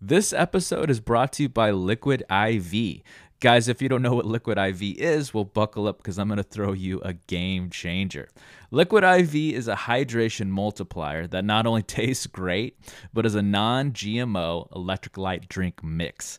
This episode is brought to you by Liquid IV. Guys, if you don't know what Liquid IV is, well, buckle up because I'm going to throw you a game changer. Liquid IV is a hydration multiplier that not only tastes great, but is a non GMO electrolyte drink mix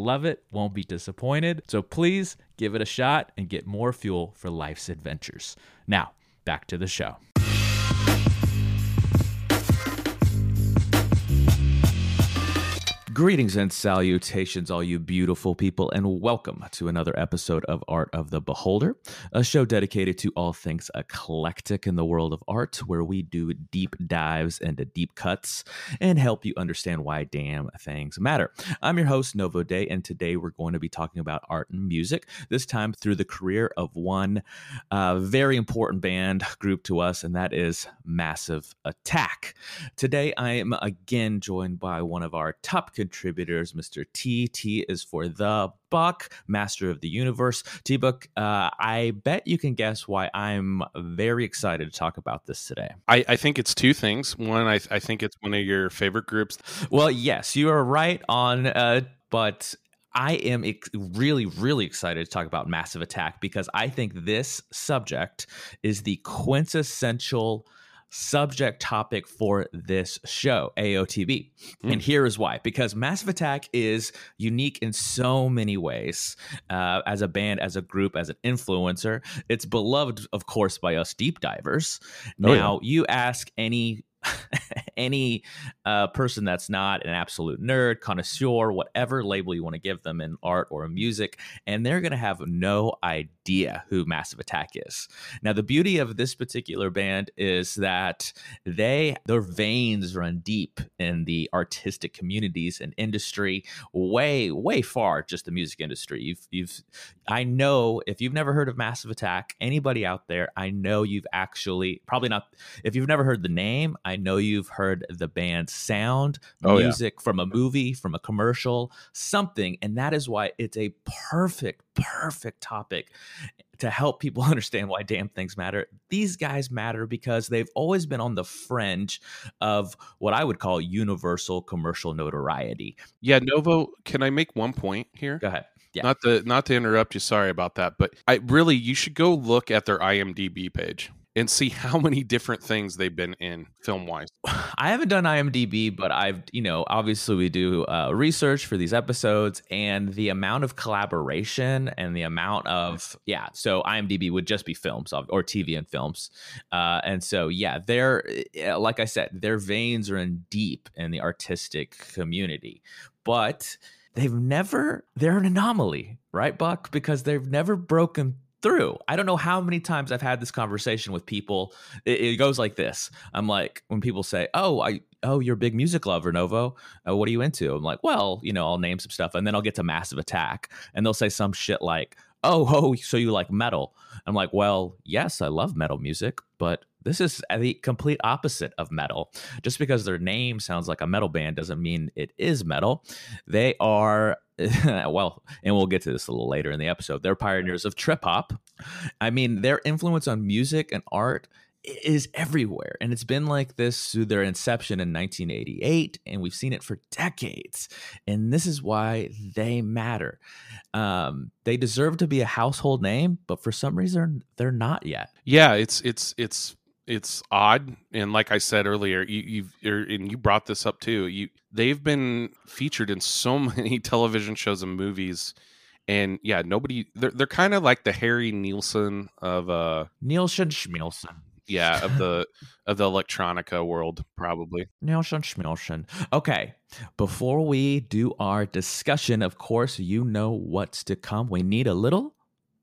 love it, won't be disappointed. So please give it a shot and get more fuel for life's adventures. Now, back to the show. Greetings and salutations, all you beautiful people, and welcome to another episode of Art of the Beholder, a show dedicated to all things eclectic in the world of art, where we do deep dives into deep cuts and help you understand why damn things matter. I'm your host, Novo Day, and today we're going to be talking about art and music, this time through the career of one uh, very important band group to us, and that is Massive Attack. Today, I am again joined by one of our top contributors, Mr. T. T is for the Buck, Master of the Universe. T Book, uh, I bet you can guess why I'm very excited to talk about this today. I, I think it's two things. One, I, I, think it's one of your favorite groups. Well, yes, you are right on, uh, but I am really, really excited to talk about Massive Attack because I think this subject is the quintessential subject topic for this show, AOTB. Mm. And here is why because Massive Attack is unique in so many ways uh, as a band, as a group, as an influencer. It's beloved, of course, by us deep divers. Oh, now, yeah. you ask any any uh, person that's not an absolute nerd, connoisseur, whatever label you want to give them in art or music, and they're going to have no idea who Massive Attack is. Now, the beauty of this particular band is that they their veins run deep in the artistic communities and industry, way way far just the music industry. You've you've I know if you've never heard of Massive Attack, anybody out there, I know you've actually probably not if you've never heard the name. I know you've heard the band's sound, oh, music yeah. from a movie, from a commercial, something. And that is why it's a perfect, perfect topic to help people understand why damn things matter. These guys matter because they've always been on the fringe of what I would call universal commercial notoriety. Yeah, Novo, can I make one point here? Go ahead. Yeah. Not to not to interrupt you, sorry about that, but I really you should go look at their IMDb page and see how many different things they've been in film wise. I haven't done IMDb, but I've, you know, obviously we do uh, research for these episodes and the amount of collaboration and the amount of, yeah, so IMDb would just be films or TV and films. Uh, and so, yeah, they're, eh, like I said, their veins are in deep in the artistic community, but they've never, they're an anomaly, right, Buck? Because they've never broken through. I don't know how many times I've had this conversation with people. It, it, goes like this. I'm like, when people say, "Oh, I oh, you're a big music lover, Novo. Uh, what are you into?" I'm like, "Well, you know, I'll name some stuff, and then I'll get to Massive Attack, and they'll say some shit like." Oh, oh, so you like metal? I'm like, well, yes, I love metal music, but this is the complete opposite of metal. Just because their name sounds like a metal band doesn't mean it is metal. They are well, and we'll get to this a little later in the episode. They're pioneers of trip hop. I mean, their influence on music and art is everywhere. And it's been like this through their inception in 1988, and we've seen it for decades. And this is why they matter. Um, they deserve to be a household name, but for some reason they're not yet. Yeah, it's it's it's it's odd, and like I said earlier, you, you've er, and you brought this up too. You they've been featured in so many television shows and movies and yeah, nobody they're they're kind of like the Harry Nilsson of uh Nielsen Schmielsen. Yeah, of the of the electronica world, probably. Nielsen Schmielsen. Okay. Before we do our discussion, of course, you know what's to come. We need a little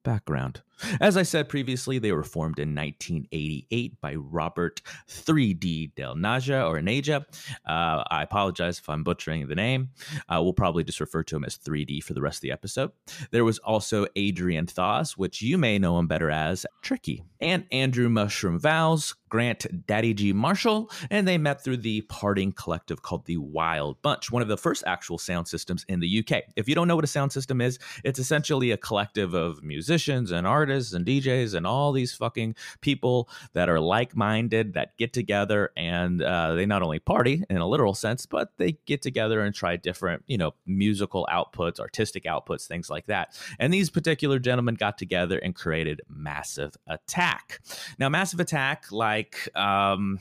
background. As I said previously, they were formed in 1988 by Robert 3D Del Naja or Naja. Uh, I apologize if I'm butchering the name. Uh, we'll probably just refer to him as 3D for the rest of the episode. There was also Adrian Thaws, which you may know him better as Tricky, and Andrew Mushroom Vowles, Grant Daddy G Marshall, and they met through the parting collective called the Wild Bunch, one of the first actual sound systems in the UK. If you don't know what a sound system is, it's essentially a collective of musicians and artists artists and DJs and all these fucking people that are like minded that get together and uh, they not only party in a literal sense, but they get together and try different, you know, musical outputs, artistic outputs, things like that. And these particular gentlemen got together and created Massive Attack. Now, Massive Attack, like, um,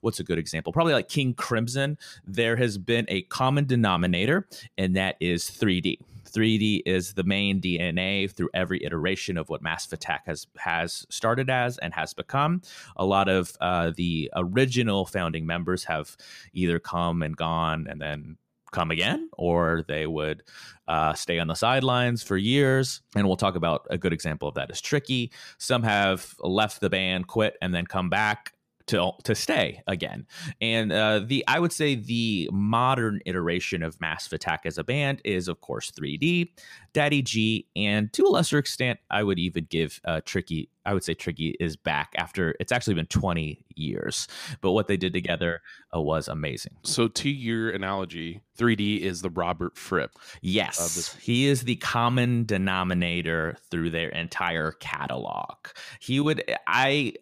what's a good example? Probably like King Crimson, there has been a common denominator, and that is 3D. 3D is the main DNA through every iteration of what Massive Attack has has started as and has become. A lot of uh, the original founding members have either come and gone and then come again, or they would uh, stay on the sidelines for years. And we'll talk about a good example of that is Tricky. Some have left the band, quit, and then come back to to stay again. And uh, the I would say the modern iteration of Massive Attack as a band is of course 3D, Daddy G, and to a lesser extent, I would even give uh, Tricky. I would say Tricky is back after it's actually been 20 years, but what they did together uh, was amazing. So, to your analogy, 3D is the Robert Fripp. Yes, he is the common denominator through their entire catalog. He would, I,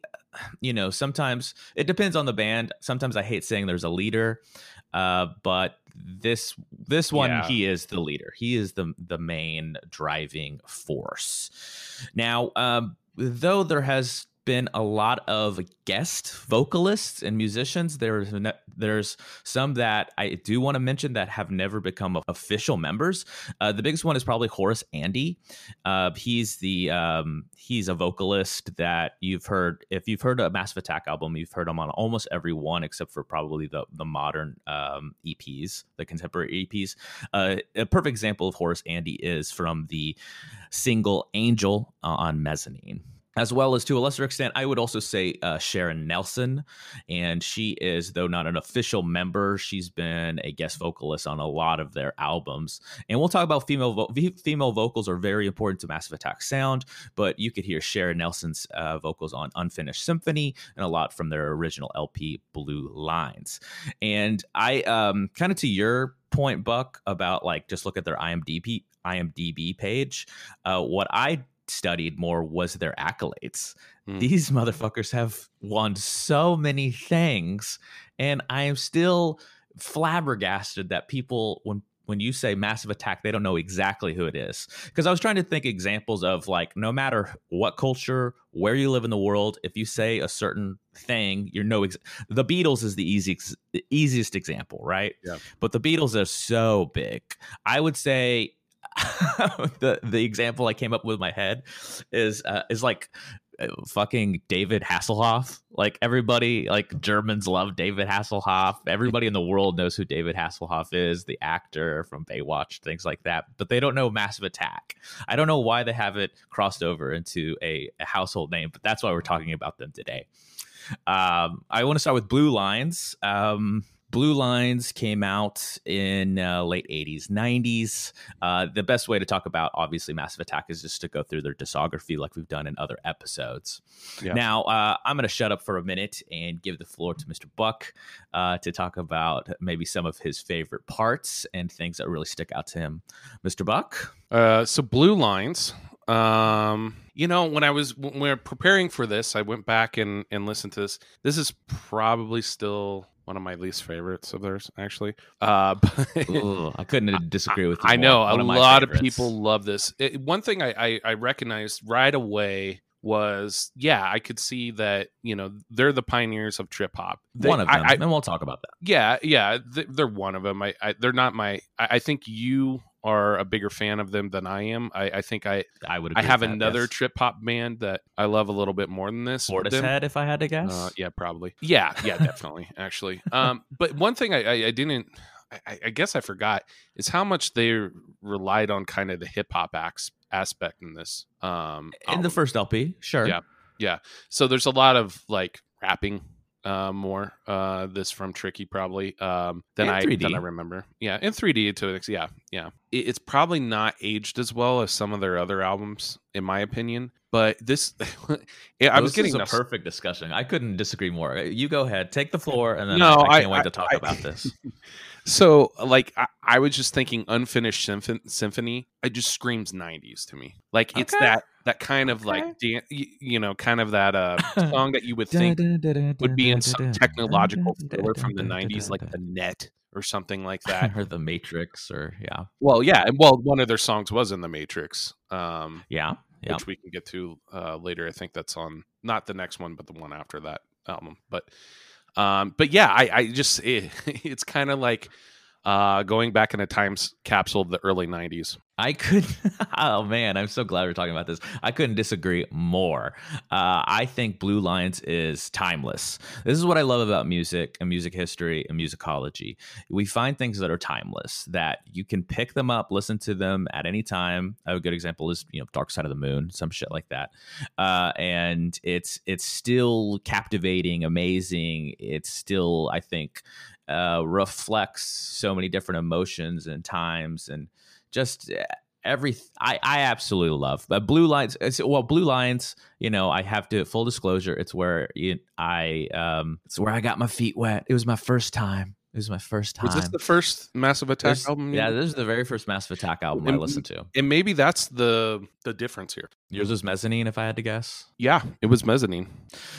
you know, sometimes it depends on the band. Sometimes I hate saying there's a leader, uh, but this this one yeah. he is the leader. He is the the main driving force. Now, um, though there has been a lot of guest vocalists and musicians. There's there's some that I do want to mention that have never become official members. Uh, the biggest one is probably Horace Andy. Uh, he's the um, he's a vocalist that you've heard. If you've heard a Massive Attack album, you've heard him on almost every one except for probably the the modern um, EPs, the contemporary EPs. Uh, a perfect example of Horace Andy is from the single Angel uh, on Mezzanine as well as to a lesser extent, I would also say uh, Shara Nelson, and she is, though not an official member, she's been a guest vocalist on a lot of their albums. And we'll talk about female vo- female vocals are very important to Massive Attack sound, but you could hear Shara Nelson's uh, vocals on Unfinished Symphony and a lot from their original LP Blue Lines. And I um, kind of to your point, Buck, about like just look at their IMDb IMDb page. Uh, what I studied more was their accolades. Mm. These motherfuckers have won so many things, and I am still flabbergasted that people when when you say massive attack they don't know exactly who it is because i was trying to think examples of like no matter what culture where you live in the world if you say a certain thing you know ex- the beatles is the easiest easiest example right yeah but the beatles are so big i would say the the example I came up with my head is uh, is like uh, fucking David Hasselhoff. Like everybody, like Germans love David Hasselhoff. Everybody in the world knows who David Hasselhoff is, the actor from Baywatch, things like that. But they don't know Massive Attack. I don't know why they have it crossed over into a, a household name, but that's why we're talking about them today. Um, I want to start with Blue Lines. Um, Blue Lines came out in uh, late 80s, 90s. Uh, the best way to talk about, obviously, Massive Attack is just to go through their discography like we've done in other episodes. Yeah. Now, uh, I'm going to shut up for a minute and give the floor to Mr. Buck uh, to talk about maybe some of his favorite parts and things that really stick out to him. Mr. Buck? Uh, so, Blue Lines. Um, you know, when I was when we were preparing for this, I went back and and listened to this. This is probably still one of my least favorites of theirs, actually. Uh, Ooh, I couldn't disagree with you. I know a lot of people love this. It, one thing I, I, I recognized right away was yeah, I could see that you know they're the pioneers of trip hop. They- one of them, I, I, and we'll talk about that. yeah, yeah, they're one of them. I, I they're not my. I, I think you are a bigger fan of them than I am. I, I think I I would. I have that, another yes. trip hop band that I love a little bit more than this. Portishead, if I had to guess. Uh, yeah, probably. Yeah, yeah, definitely. actually, um, but one thing I, I, I didn't, I, I guess I forgot, is how much they relied on kind of the hip hop acts aspect in this. Um, in the first LP, sure. Yeah, Yeah. so there's a lot of like rapping. Uh, more uh, this from Tricky probably um, than And I 3D. than I remember. Yeah, in 3D to yeah, yeah. It, it's probably not aged as well as some of their other albums, in my opinion. But this, yeah, I was getting is a perfect discussion. I couldn't disagree more. You go ahead, take the floor, and then No, I, I I- can't wait I- to talk I- about this. So, like, I, was just thinking, unfinished Symphon- symphony. It just screams '90s to me. Like, it's Okay. that that kind of like, dan- you, you know, kind of that uh song that you would think would be in some technological thriller from the '90s, like the Net or something like that. or the Matrix, or yeah, well, yeah, and well, one of their songs was in the Matrix, um, yeah, yeah. which we can get to uh, later. I think that's on not the next one, but the one after that album. But, um, but yeah, I, I just it, it's kind of like uh, going back in a time capsule of the early '90s. I could. Oh man, I'm so glad we're talking about this. I couldn't disagree more. Uh, I think Blue Lines is timeless. This is what I love about music and music history and musicology. We find things that are timeless that you can pick them up, listen to them at any time. A good example is you know Dark Side of the Moon, some shit like that, uh, and it's it's still captivating, amazing. It's still I think uh, reflects so many different emotions and times and just uh, every I, I absolutely love but blue lines it's, well blue lines you know i have to full disclosure it's where you, i um it's where i got my feet wet it was my first time it was my first time Was this the first Massive Attack This- album? yeah this is the very first massive attack album i listened to and maybe that's the the difference here. yours was mezzanine if i had to guess Yeah, it was Mezzanine.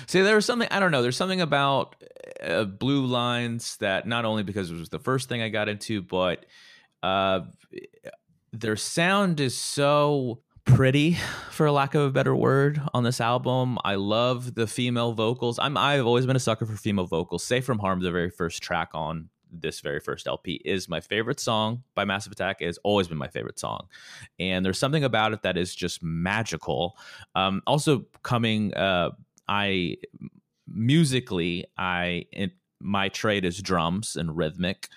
See, there was something I don't know. There's something about uh, Blue Lines that not only because it was the first thing I got into, but uh, their sound is so pretty, for lack of a better word, on this album. I love the female vocals. I'm I've always been a sucker for female vocals. Safe from Harm, the very first track on this very first LP is my favorite song by Massive Attack. Has always been my favorite song, and there's something about it that is just magical. Um, also, coming, uh, I musically, I it, my trade is drums and rhythmic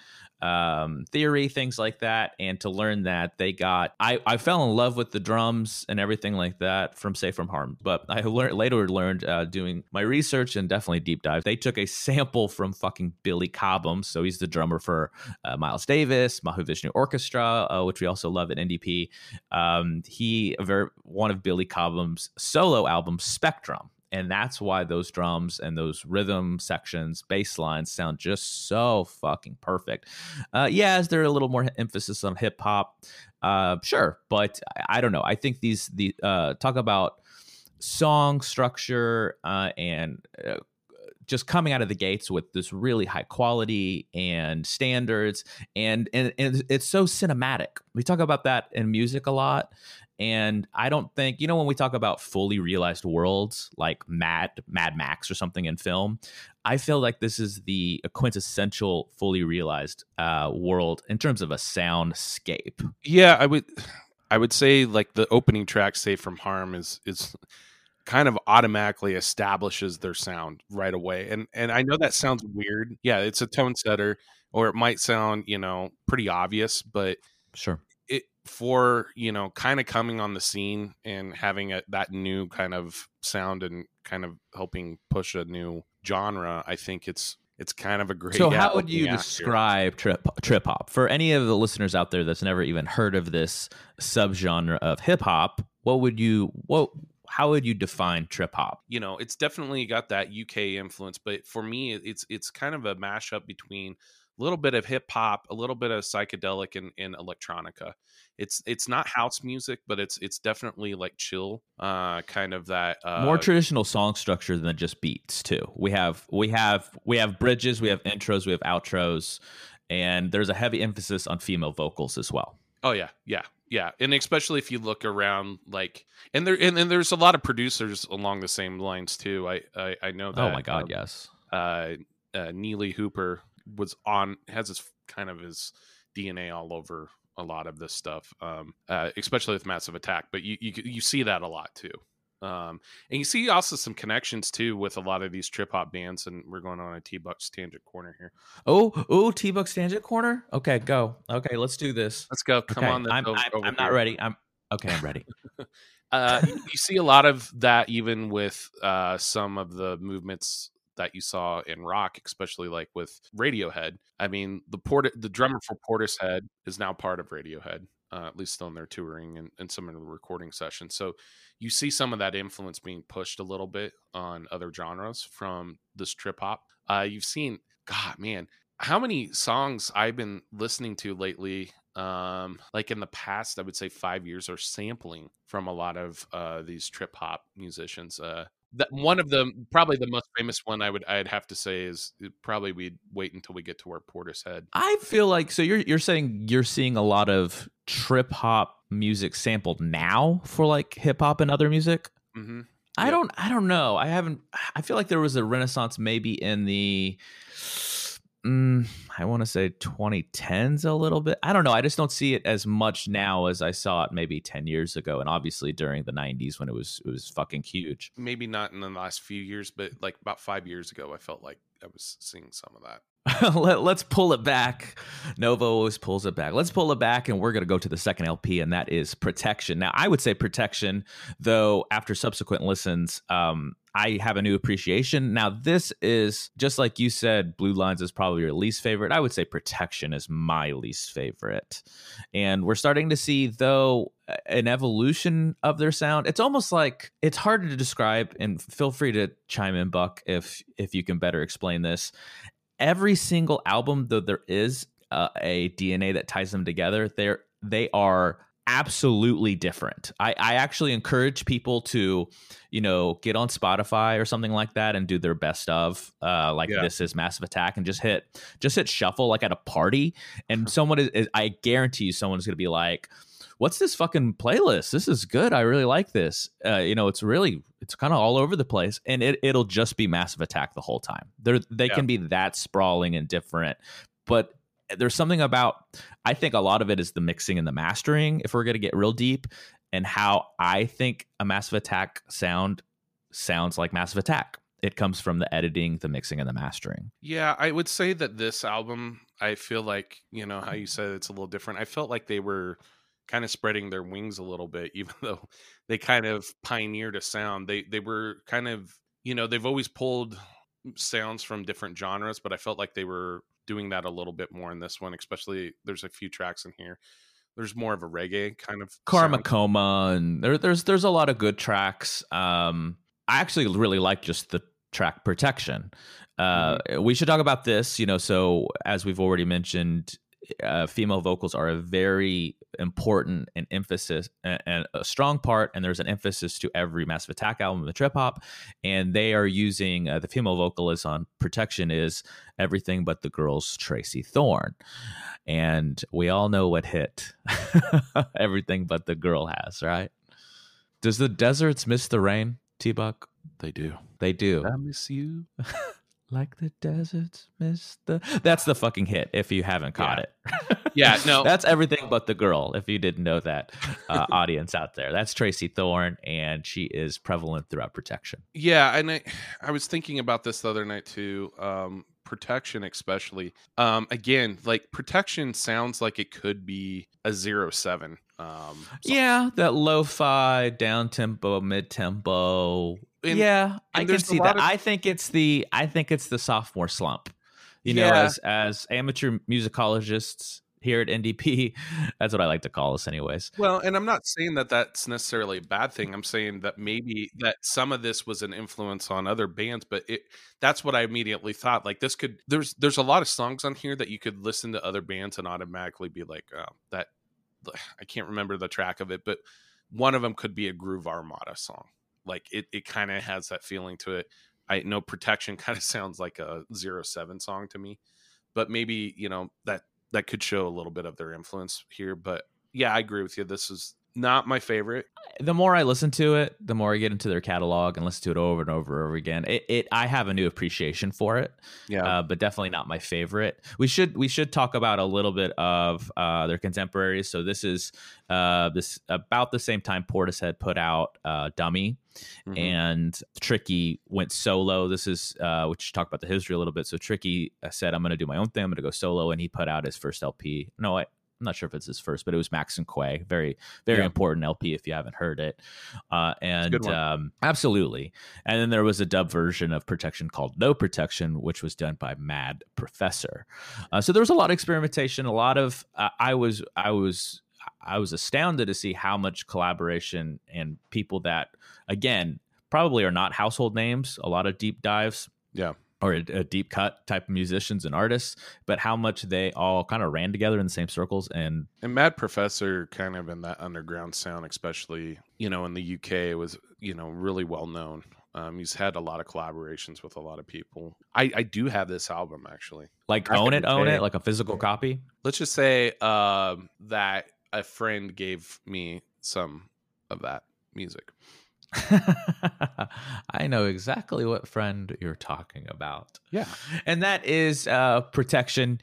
um, theory, things like that. And to learn that they got, I, I fell in love with the drums and everything like that from Safe from Harm. But I learned later learned uh, doing my research and definitely deep dive. They took a sample from fucking Billy Cobham, so he's the drummer for uh, Miles Davis, Mahavishnu Orchestra, uh, which we also love at NDP. Um, he very one of Billy Cobham's solo albums, Spectrum and that's why those drums and those rhythm sections bass lines sound just so fucking perfect. Uh yeah is there a little more emphasis on hip hop? Uh sure but I, I don't know. I think these the uh talk about song structure uh and uh, just coming out of the gates with this really high quality and standards and, and and it's so cinematic. We talk about that in music a lot and I don't think, you know, when we talk about fully realized worlds like Mad Mad Max or something in film, I feel like this is the quintessential fully realized uh, world in terms of a soundscape. Yeah, I would I would say like the opening track Safe from Harm is is kind of automatically establishes their sound right away. And and I know that sounds weird. Yeah, it's a tone setter or it might sound, you know, pretty obvious, but Sure. It for, you know, kind of coming on the scene and having a, that new kind of sound and kind of helping push a new genre, I think it's it's kind of a great So, how would you act here. describe trip trip hop for any of the listeners out there that's never even heard of this subgenre of hip hop? What would you what? How would you define trip hop? you know it's definitely got that uk influence but for me it's it's kind of a mashup between little bit of hip hop a little bit of psychedelic and, and electronica it's it's not house music but it's it's definitely like chill uh kind of that uh More traditional song structure than just beats too. We have we have we have bridges, we have intros, we have outros, and there's a heavy emphasis on female vocals as well. Oh yeah, yeah, yeah, and especially if you look around, like, and there and, and there's a lot of producers along the same lines too. I I, I know that. oh my god, um, yes. uh, uh, Nellee Hooper was on has his kind of his DNA all over a lot of this stuff, um, uh, especially with Massive Attack. But you, you you see that a lot too, um, and you see also some connections too with a lot of these trip hop bands. And we're going on a T Bucks tangent corner here. Oh, oh, T Bucks tangent corner. Okay, go. Okay, let's do this. Let's go. Come okay, on, I'm, over, I'm, over I'm not ready. I'm okay. I'm ready. uh, you you see a lot of that even with uh, some of the movements that you saw in rock, especially like with Radiohead. I mean, the port the drummer for Portishead is now part of Radiohead, uh, at least on their touring and, and some of the recording sessions. So you see some of that influence being pushed a little bit on other genres from this trip hop. Uh, you've seen, God, man, how many songs I've been listening to lately um like in the past i would say five years are sampling from a lot of uh these trip hop musicians uh that one of them probably the most famous one i would i'd have to say is probably we'd wait until we get to where portishead I feel like so you're you're saying you're seeing a lot of trip hop music sampled now for like hip hop and other music. mm-hmm. I Yep. don't I don't know. I haven't I feel like there was a renaissance maybe in the mm, I want to say 2010s a little bit. I don't know. I just don't see it as much now as I saw it maybe 10 years ago and obviously during the 90s when it was it was fucking huge. maybe not in the last few years but like about five years ago i felt like i was seeing some of that Let, let's pull it back. Nova always pulls it back. Let's pull it back, and we're going to go to the second LP, and that is Protection. Now, I would say Protection, though, after subsequent listens, um, I have a new appreciation. Now, this is just like you said, Blue Lines is probably your least favorite. I would say Protection is my least favorite. And we're starting to see, though, an evolution of their sound. It's almost like it's hard to describe, and feel free to chime in, Buck, if if you can better explain this every single album though there is uh, a dna that ties them together they're they are absolutely different. I, I actually encourage people to you know get on spotify or something like that and do their best of uh like Yeah. this is massive attack and just hit just hit shuffle like at a party. And someone is, is i guarantee you someone's gonna be like what's this fucking playlist? This is good. I really like this. Uh, you know it's really it's kind of all over the place and it, it'll just be massive attack the whole time. They're they Yeah. can be that sprawling and different but there's something about i think a lot of it is the mixing and the mastering if we're going to get real deep and how i think a massive attack sound sounds like massive attack. It comes from the editing the mixing and the mastering. Yeah, I would say that this album, I feel like, you know, how you said it's a little different. I felt like they were kind of spreading their wings a little bit, even though they kind of pioneered a sound. They they were kind of, you know, they've always pulled sounds from different genres, but I felt like they were doing that a little bit more in this one, especially there's a few tracks in here. There's more of a reggae kind of Karmacoma and there, there's there's a lot of good tracks um i actually really like just the track protection uh we should talk about this you know so as we've already mentioned uh, female vocals are a very important and emphasis and, and a strong part and there's an emphasis to every massive attack album the trip hop and they are using uh, the female vocalist on protection is everything but the girls tracey thorn and we all know what hit everything but the girl has right does the deserts miss the rain t-buck They do. they do I miss you. like the deserts miss the that's the fucking hit if you haven't caught it Yeah, no. that's everything but the girl if you didn't know that uh, audience out there that's tracey thorn and she is prevalent throughout protection Yeah, and I I was thinking about this the other night too. Um, protection, especially. Um, again, like protection sounds like it could be a zero seven. Um, yeah that lo-fi down tempo mid tempo And- yeah i can see that of- i think it's the i think it's the sophomore slump you know Yeah. as as amateur musicologists here at ndp that's what i like to call us anyways Well, and I'm not saying that that's necessarily a bad thing. I'm saying that maybe that some of this was an influence on other bands, but it that's what I immediately thought. Like this could there's there's a lot of songs on here that you could listen to other bands and automatically be like, oh, that I can't remember the track of it, but one of them could be a Groove Armada song. Like it it kind of has that feeling to it. I know Protection kind of sounds like a zero seven song to me, but maybe you know that that could show a little bit of their influence here. But yeah, I agree with you. This is not my favorite. The more I listen to it, the more I get into their catalog and listen to it over and over and over again. It, it I have a new appreciation for it. Yeah. uh, but definitely not my favorite. We should we should talk about a little bit of uh, their contemporaries. So this is uh, this about the same time Portishead put out uh, Dummy, Mhm. and Tricky went solo. This is uh, which talk about the history a little bit. So Tricky uh, said, "I'm going to do my own thing. I'm going to go solo," and he put out his first LP. No, I, I'm not sure if it's his first, but it was Maxinquaye. Very very Yeah. important LP if you haven't heard it. Uh, and um, absolutely. And then there was a dub version of Protection called No Protection, which was done by Mad Professor. Uh, so there was a lot of experimentation. A lot of uh, I was I was I was astounded to see how much collaboration and people that again probably are not household names. A lot of deep dives. Yeah. Or a, a deep cut type of musicians and artists, but how much they all kind of ran together in the same circles and And Mad Professor, kind of in that underground sound, especially you know in the UK, was you know really well known. Um, he's had a lot of collaborations with a lot of people. I, I do have this album actually. like Back own it, own day. it, like a physical copy. Let's just say um, that a friend gave me some of that music. I know exactly what friend you're talking about. Yeah. And that is uh, protection.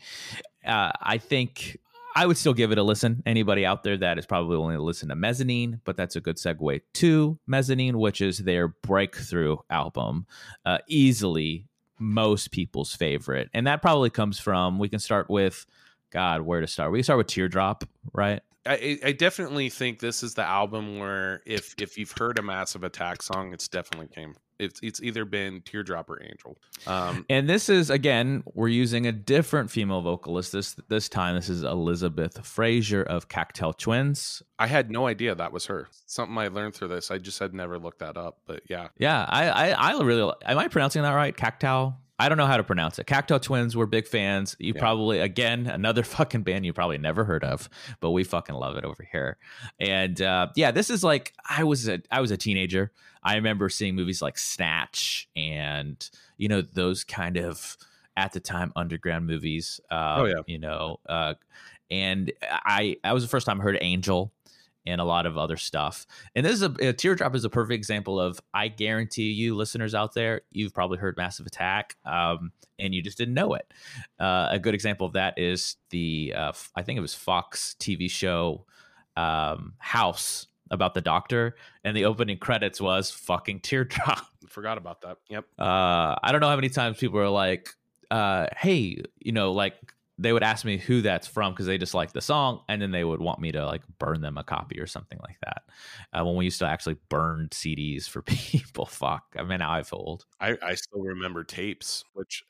Uh, I think I would still give it a listen. Anybody out there that is probably only listen to Mezzanine, but that's a good segue to Mezzanine, which is their breakthrough album. Uh, easily most people's favorite. And that probably comes from, we can start with, God, where to start? We can start with Teardrop, right? I, I definitely think this is the album where if if you've heard a Massive Attack song, it's definitely came. It's it's either been Teardrop or Angel. Um, And this is again, we're using a different female vocalist this this time. This is Elizabeth Fraser of Cactel Twins. I had no idea that was her. Something I learned through this. I just had never looked that up. But yeah, Yeah, I I, I really am I pronouncing that right? Cactal. I don't know how to pronounce it. Cactel Twins were big fans. You Yeah. probably again another fucking band you probably never heard of, but we fucking love it over here. And uh, yeah, this is like I was a I was a teenager. I remember seeing movies like Snatch and you know those kind of at the time underground movies. Uh, Oh, yeah. you know, uh, and I that was the first time I heard Angel and a lot of other stuff. And this is a, a teardrop is a perfect example of I guarantee you, listeners out there, you've probably heard Massive Attack, um, and you just didn't know it. Uh, a good example of that is the uh, I think it was Fox TV show um, House about the doctor, and the opening credits was fucking teardrop. forgot about that. Yep. Uh, I don't know how many times people are like, uh, "Hey, you know, like." They would ask me who that's from because they just like the song, and then they would want me to like burn them a copy or something like that. Uh, when we used to actually burn CDs for people, fuck. I mean, now I've old. I, I still remember tapes, which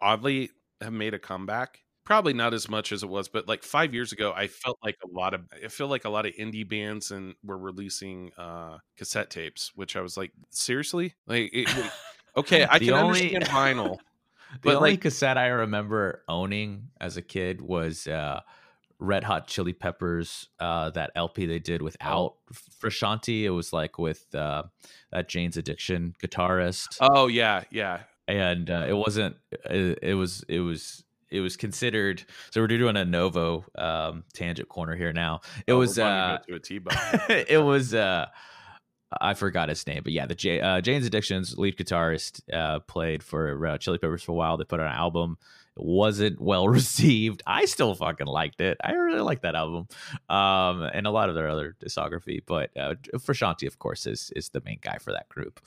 oddly have made a comeback. Probably not as much as it was, but like five years ago, I felt like a lot of I feel like a lot of indie bands and were releasing uh, cassette tapes, which I was like, seriously, like, it, okay, I can only- understand vinyl. The But, only like- cassette I remember owning as a kid was uh, Red Hot Chili Peppers, uh, that LP they did without Frusciante. It was like with uh, that Jane's Addiction guitarist, Oh yeah, yeah. and uh, it wasn't. It, it was. It was. It was considered. So we're doing a Novo um, tangent corner here now. It Oh, was. Uh, to a T-bone. it was uh I forgot his name, but yeah, the J, uh, Jane's Addictions lead guitarist uh, played for uh, Chili Peppers for a while. They put out an album. Wasn't well received. I still fucking liked it. I really like that album, um, and a lot of their other discography. But uh, of course, is is the main guy for that group.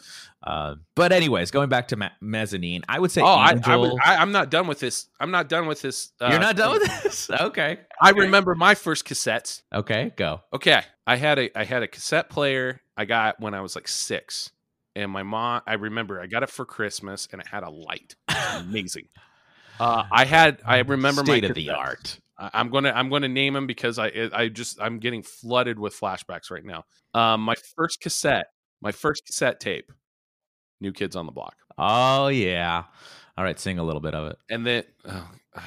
Uh, but anyways, going back to Ma- Mezzanine, I would say oh, I, Angel. I, I'm not done with this. I'm not done with this. Uh, You're not done with this? Okay. I remember my first cassettes. Okay, go. Okay, I had a I had a cassette player I got when I was like six, and my mom. I remember I got it for Christmas, and it had a light. Amazing. Uh, I had. I remember State my of the art. I'm gonna I'm gonna name them because I I just I'm getting flooded with flashbacks right now. Um, my first cassette, my first cassette tape, New Kids on the Block, Oh yeah. All right, sing a little bit of it. and then oh,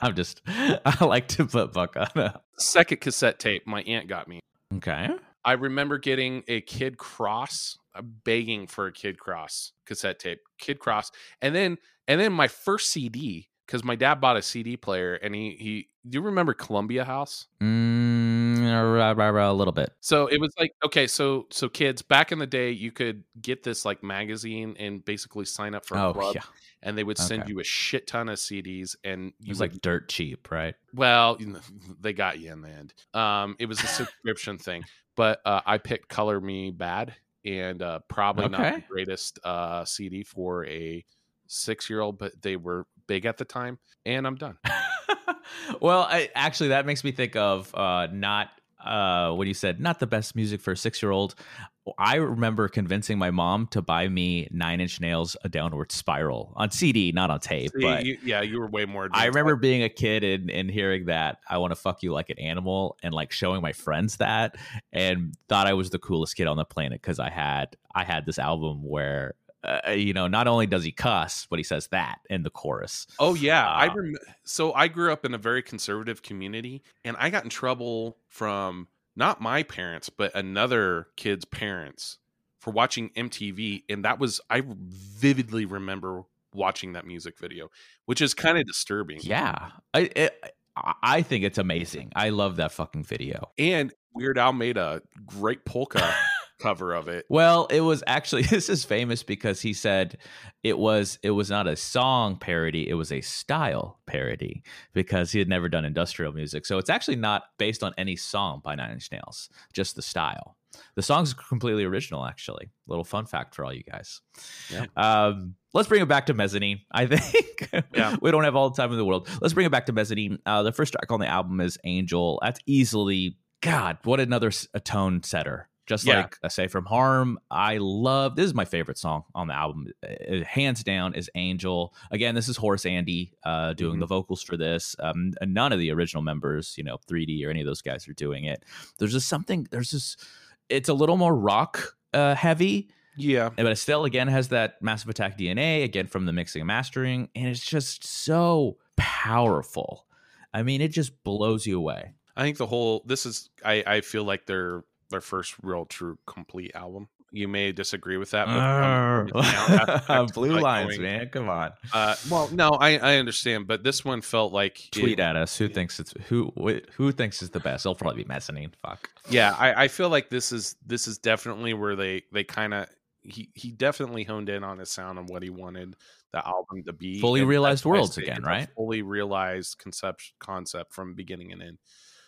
I'm just I like to put Buck on a second cassette tape, my aunt got me. Okay. I remember getting a Kid Cross, begging for a Kid Cross cassette tape, Kid Cross, and then and then my first CD because my dad bought a CD player, and he he. Do you remember Columbia House? Mm, a little bit. So it was like okay, so so kids back in the day, you could get this like magazine and basically sign up for a Oh club, yeah, and they would send Okay. you a shit ton of CDs, and it was would like dirt cheap, right? Well, you know, they got you in the end. Um, it was a subscription thing, but uh, I picked "Color Me Badd," and uh, probably not the greatest uh, CD for a six-year-old, but they were big at the time. And I'm done. well, I, actually, that makes me think of uh, not uh, what you said, not the best music for a six year old. I remember convincing my mom to buy me Nine Inch Nails A Downward Spiral on CD, not on tape. See, but you- yeah, you were way more. I remember being a kid and, and hearing that I want to fuck you like an animal and like showing my friends that and thought I was the coolest kid on the planet because I had I had this album where uh, you know not only does he cuss but he says that in the chorus. Oh yeah, I Uh, rem- so I grew up in a very conservative community, and I got in trouble from not my parents, but another kid's parents for watching MTV, and that was I vividly remember watching that music video, which is kind of disturbing. Yeah, I it, I- I think it's amazing. I love that fucking video. and Weird Al made a great polka cover of it. Well, it was actually this is famous because he said it was it was not a song parody, it was a style parody because he had never done industrial music. So it's actually not based on any song by Nine Inch Nails, just the style. The song's completely original, actually. Little fun fact for all you guys. Yeah. Um, let's bring it back to Mezzanine. I think Yeah. we don't have all the time in the world. Let's bring it back to Mezzanine. Uh, the first track on the album is Angel. That's easily God. What another tone setter. Just Yeah. like a Safe from Harm, I love. This is my favorite song on the album, Uh, hands down. Is Angel. Again, this is Horace Andy uh, doing Mhm. the vocals for this. Um, none of the original members, you know, 3D or any of those guys are doing it. There's just something. There's just. It's a little more rock uh, heavy, Yeah, but it still again has that Massive Attack DNA again from the mixing and mastering, and it's just so powerful. I mean, it just blows you away. I think the whole this is I I feel like their their first real true complete album. You may disagree with that, but you know, that's- that's Blue like lines, going- man. Come on. Uh, well, no, I I understand, but this one felt like Tweet it- at us. Who thinks it's who? Who thinks is the best? It'll probably be mezzanine. Fuck. Yeah, I, I feel like this is this is definitely where they they kind of he he definitely honed in on his sound and what he wanted the album to be. Fully realized that's why I worlds again, right? Fully realized concept concept from beginning and end.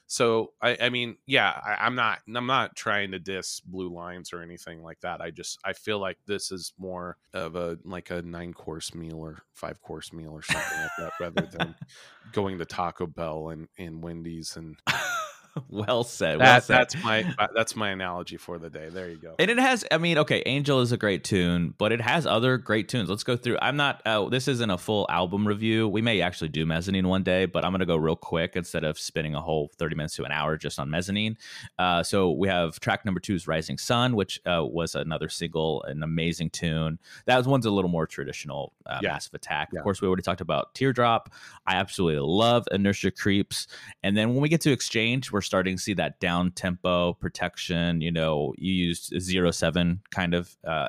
So I, I mean, yeah, I, I'm not I'm not trying to diss Blue Lines or anything like that. I just I feel like this is more of a like a nine course meal or five course meal or something like that, rather than going to Taco Bell and, and Wendy's and well said. Well that, said. that's my that's my analogy for the day. There you go. And it has, I mean, okay, Angel is a great tune, but it has other great tunes. Let's go through. I'm not, uh, this isn't a full album review. We may actually do Mezzanine one day, but I'm going to go real quick instead of spending a whole 30 minutes to an hour just on Mezzanine. Uh, so we have track number two is Rising Sun, which uh, was another single, an amazing tune. That one's a little more traditional, uh, Yeah. Massive Attack. Yeah. Of course, we already talked about Teardrop. I absolutely love Inertia Creeps. And then when we get to Exchange, we're starting to see that down tempo protection. You know, you used zero seven kind of uh,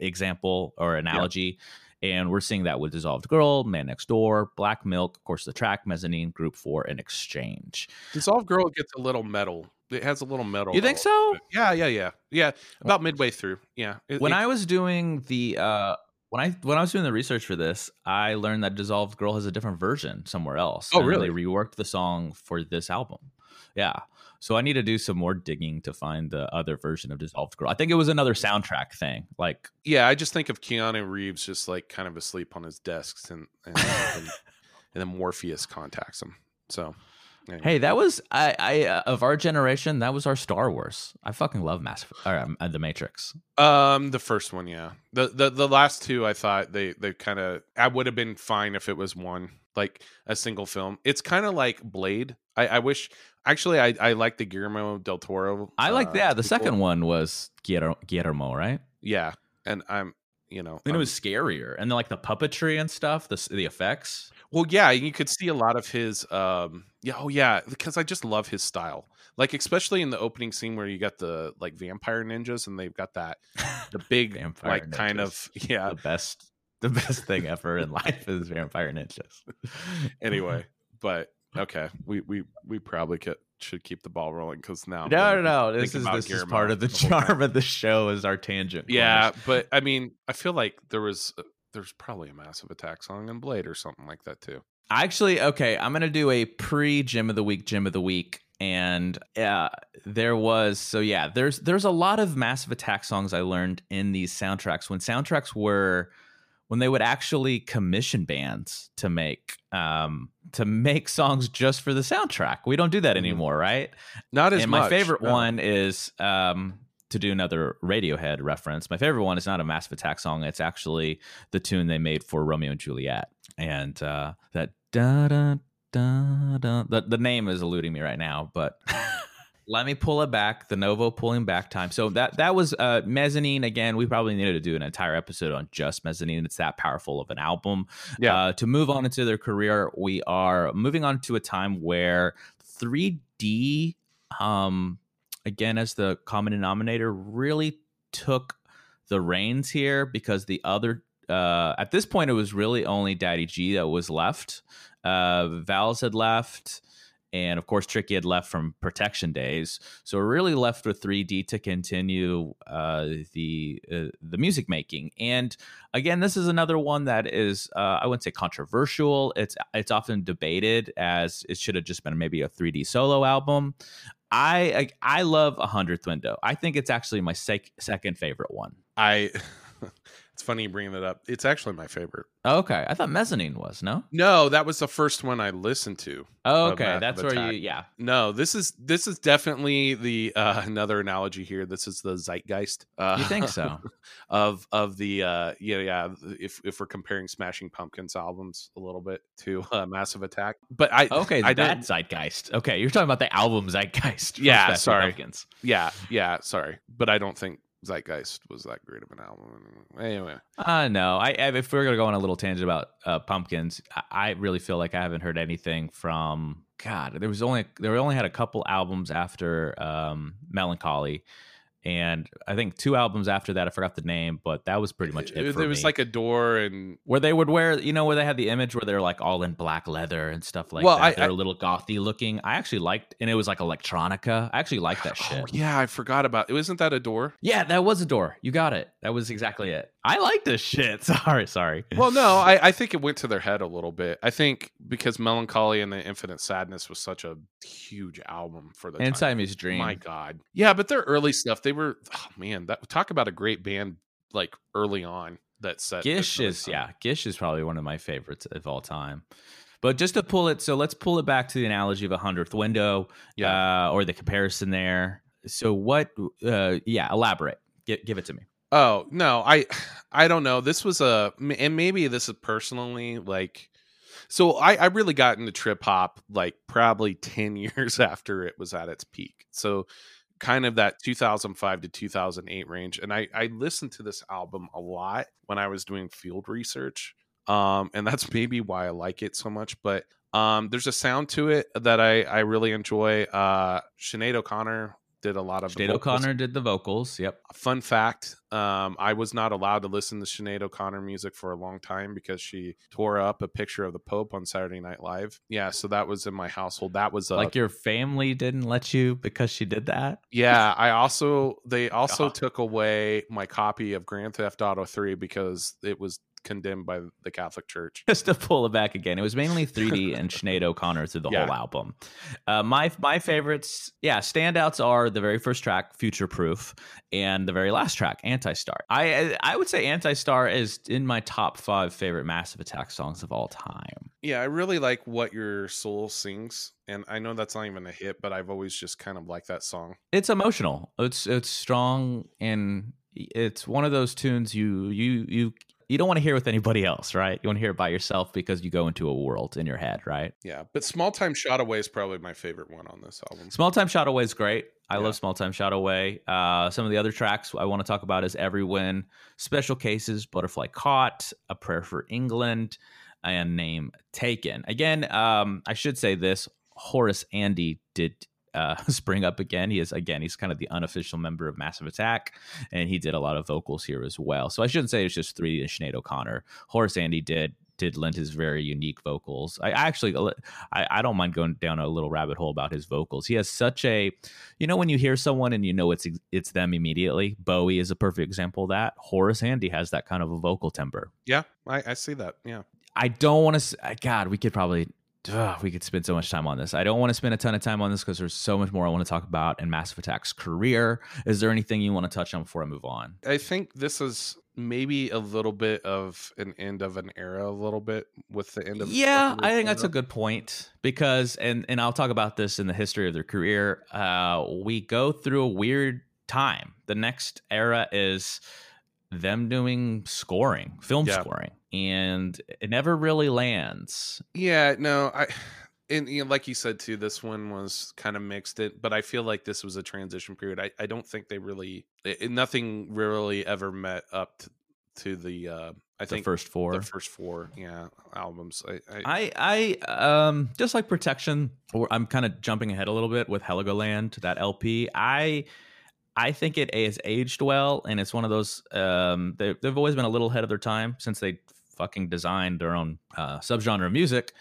example or analogy. And we're seeing that with Dissolved Girl, Man Next Door, Black Milk, of course, the track, Mezzanine, Group Four, and Exchange. Dissolved Girl gets a little metal. It has a little metal. You think so? Yeah, yeah, yeah, yeah. About midway through. Yeah. It- When it- I was doing the uh, when I when I was doing the research for this, I learned that Dissolved Girl has a different version somewhere else. Oh, and really? They reworked the song for this album. Yeah. So I need to do some more digging to find the other version of Dissolved Girl. I think it was another soundtrack thing. Like yeah, I just think of Keanu Reeves just like kind of asleep on his desks, and and, and, and then Morpheus contacts him. So, anyway. Hey, that was I, I uh, of our generation. That was our Star Wars. I fucking love Mass or um, uh, the Matrix. Um, the first one, yeah. The the the last two, I thought they they kind of I would have been fine if it was one like a single film. It's kind of like Blade. I, I wish actually I I like the Guillermo del Toro. I like uh, that. The sequel. second one was Guillermo, right? yeah, and I'm you know And it I'm- was scarier, and then like the puppetry and stuff, the the effects. well yeah you could see a lot of his um yeah oh yeah because I just love his style like especially in the opening scene where you got the like vampire ninjas and they've got that the big Vampire like kind of yeah the best the best thing ever in life is vampire ninjas. anyway but Okay, we we we probably could, should keep the ball rolling because now No, no, no. This is this is part of the the charm of the show is our tangent. Yeah, corners. but I mean, I feel like there was uh, there's probably a massive attack song in Blade or something like that too. Actually, okay, I'm gonna do a pre gym of the week, gym of the week, and uh, there was so yeah, there's there's a lot of Massive Attack songs I learned in these soundtracks when soundtracks were when they would actually commission bands to make um to make songs just for the soundtrack. We don't do that Mhm. anymore, right? Not as and much. my favorite no. one is um to do another Radiohead reference. My favorite one is not a Massive Attack song. It's actually the tune they made for Romeo and Juliet, and uh, that da da da da. The, the name is eluding me right now, but. Let me pull it back. The Novo pulling back time. So that that was uh, mezzanine again. We probably needed to do an entire episode on just mezzanine. It's that powerful of an album. Yeah. Uh, to move on into their career, we are moving on to a time where 3D, um, again, as the common denominator, really took the reins here because the other, uh, at this point, it was really only Daddy G that was left. Uh, Vowles had left. And of course, Tricky had left from protection days, so we're really left with 3D to continue uh, the uh, the music making. And again, this is another one that is uh, I wouldn't say controversial. It's it's often debated as it should have just been maybe a 3D solo album. I I, I love a hundredth window. I think it's actually my sec- second favorite one. I. it's funny you bringing that up. It's actually my favorite. Okay, I thought mezzanine was no. No, that was the first one I listened to. Oh, Of okay, Massive that's where Attack. you yeah. No, this is this is definitely the uh, another analogy here. This is the zeitgeist. Uh, You think so? of of the uh, yeah yeah. If if we're comparing Smashing Pumpkins albums a little bit to uh, Massive Attack, but I Okay, I that don't- zeitgeist. Okay, you're talking about the album zeitgeist. from Yeah, Smashing sorry. Pumpkins. yeah yeah sorry, but I don't think Zeitgeist was that great of an album. Anyway, Uh no. I, I if we're gonna go on a little tangent about uh, pumpkins, I, I really feel like I haven't heard anything from God. There was only there only had a couple albums after um, Melancholy, and I think two albums after that. I forgot the name, but that was pretty much it. it was me. like Adore and where they would wear, you know, where they had the image where they're like all in black leather and stuff like Well, that. I- they're I- a little gothy looking. I actually liked, and it was like electronica. I actually liked that oh, shit. Oh, yeah, I forgot about. Wasn't that Adore? Yeah, that was Adore. You got it. That was exactly it. I like this shit. Sorry, sorry. Well, no, I, I think it went to their head a little bit. I think because Melancholy and the Infinite Sadness was such a huge album for the and time. Siamese Dream. My God, yeah, but their early stuff, they were oh, man. That talk about a great band like early on that set. Gish is time. yeah, Gish is probably one of my favorites of all time. But just to pull it, so let's pull it back to the analogy of a hundredth window, Yeah. uh, or the comparison there. So what? Uh, yeah, elaborate. Give, give it to me. Oh no, I I don't know. This was a and maybe this is personally like so I, I really got into trip hop like probably 10 years after it was at its peak. So kind of that 2005 to 2008 range and I I listened to this album a lot when I was doing field research. Um and that's maybe why I like it so much, but um there's a sound to it that I I really enjoy. Uh Sinead O'Connor did a lot of Sinead O'Connor did the vocals. Yep. fun fact um, i was not allowed to listen to Sinead o'connor music for a long time because she tore up a picture of the pope on saturday night live yeah so that was in my household that was uh, like your family didn't let you because she did that. yeah i also they also God. took away my copy of grand theft auto 3 because it was condemned by the catholic church just to pull it back again, it was mainly 3D and Sinead O'Connor through the Yeah. whole album. Uh, my my favorites, yeah, standouts are the very first track, "Future Proof," and the very last track, "Anti-Star." I I would say "Anti-Star" is in my top five favorite Massive Attack songs of all time. yeah i really like what your soul sings and i know that's not even a hit but i've always just kind of liked that song It's emotional. It's it's strong and it's one of those tunes you you you you don't want to hear with anybody else, right? You want to hear it by yourself because you go into a world in your head, right? yeah but small time shot away is probably my favorite one on this album Small Time Shot Away is great. I Yeah. love Small Time Shot Away. Uh, some of the other tracks I want to talk about is Everywhen, Special Cases, Butterfly Caught, A Prayer for England, and Name Taken. Again, um, I should say this Horace Andy did. Uh, spring up again. He is again. He's kind of the unofficial member of Massive Attack, and he did a lot of vocals here as well. So I shouldn't say it's just three and Sinead O'Connor. Horace Andy did did lend his very unique vocals. I actually, I, I don't mind going down a little rabbit hole about his vocals. He has such a, you know, when you hear someone and you know it's it's them immediately. Bowie is a perfect example of that. Horace Andy has that kind of a vocal timbre. Yeah, I, I see that. Yeah. I don't want to. God, we could probably ugh, we could spend so much time on this. I don't want to spend a ton of time on this because there's so much more I want to talk about in Massive Attack's career. Is there anything you want to touch on before I move on? I think this is maybe a little bit of an end of an era, a little bit with the end of. Yeah, I think that's a good point because, and and I'll talk about this in the history of their career. Uh, we go through a weird time. The next era is them doing scoring, film yeah. scoring, and it never really lands. Yeah, no, I and you know, like you said too, this one was kind of mixed it, but I feel like this was a transition period. I, I don't think they really it, nothing really ever met up to, to the uh I the think first four, the first four, yeah, albums. I, I, I, I um, just like protection. Or I'm kind of jumping ahead a little bit with Heligoland, that LP. I I think it has aged well, and it's one of those. Um, they, have always been a little ahead of their time since they fucking designed their own uh, subgenre of music.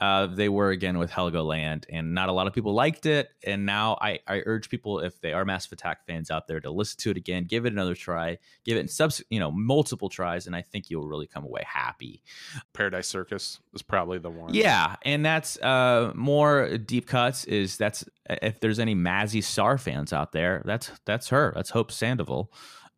Uh, they were again with Heligoland, and not a lot of people liked it. And now I, I urge people, if they are Massive Attack fans out there, to listen to it again, give it another try, give it subs, you know, multiple tries, and I think you'll really come away happy. Paradise Circus is probably the one. Yeah, and that's uh, more deep cuts. Is that's if there's any Mazzy Star fans out there, that's that's her. That's Hope Sandoval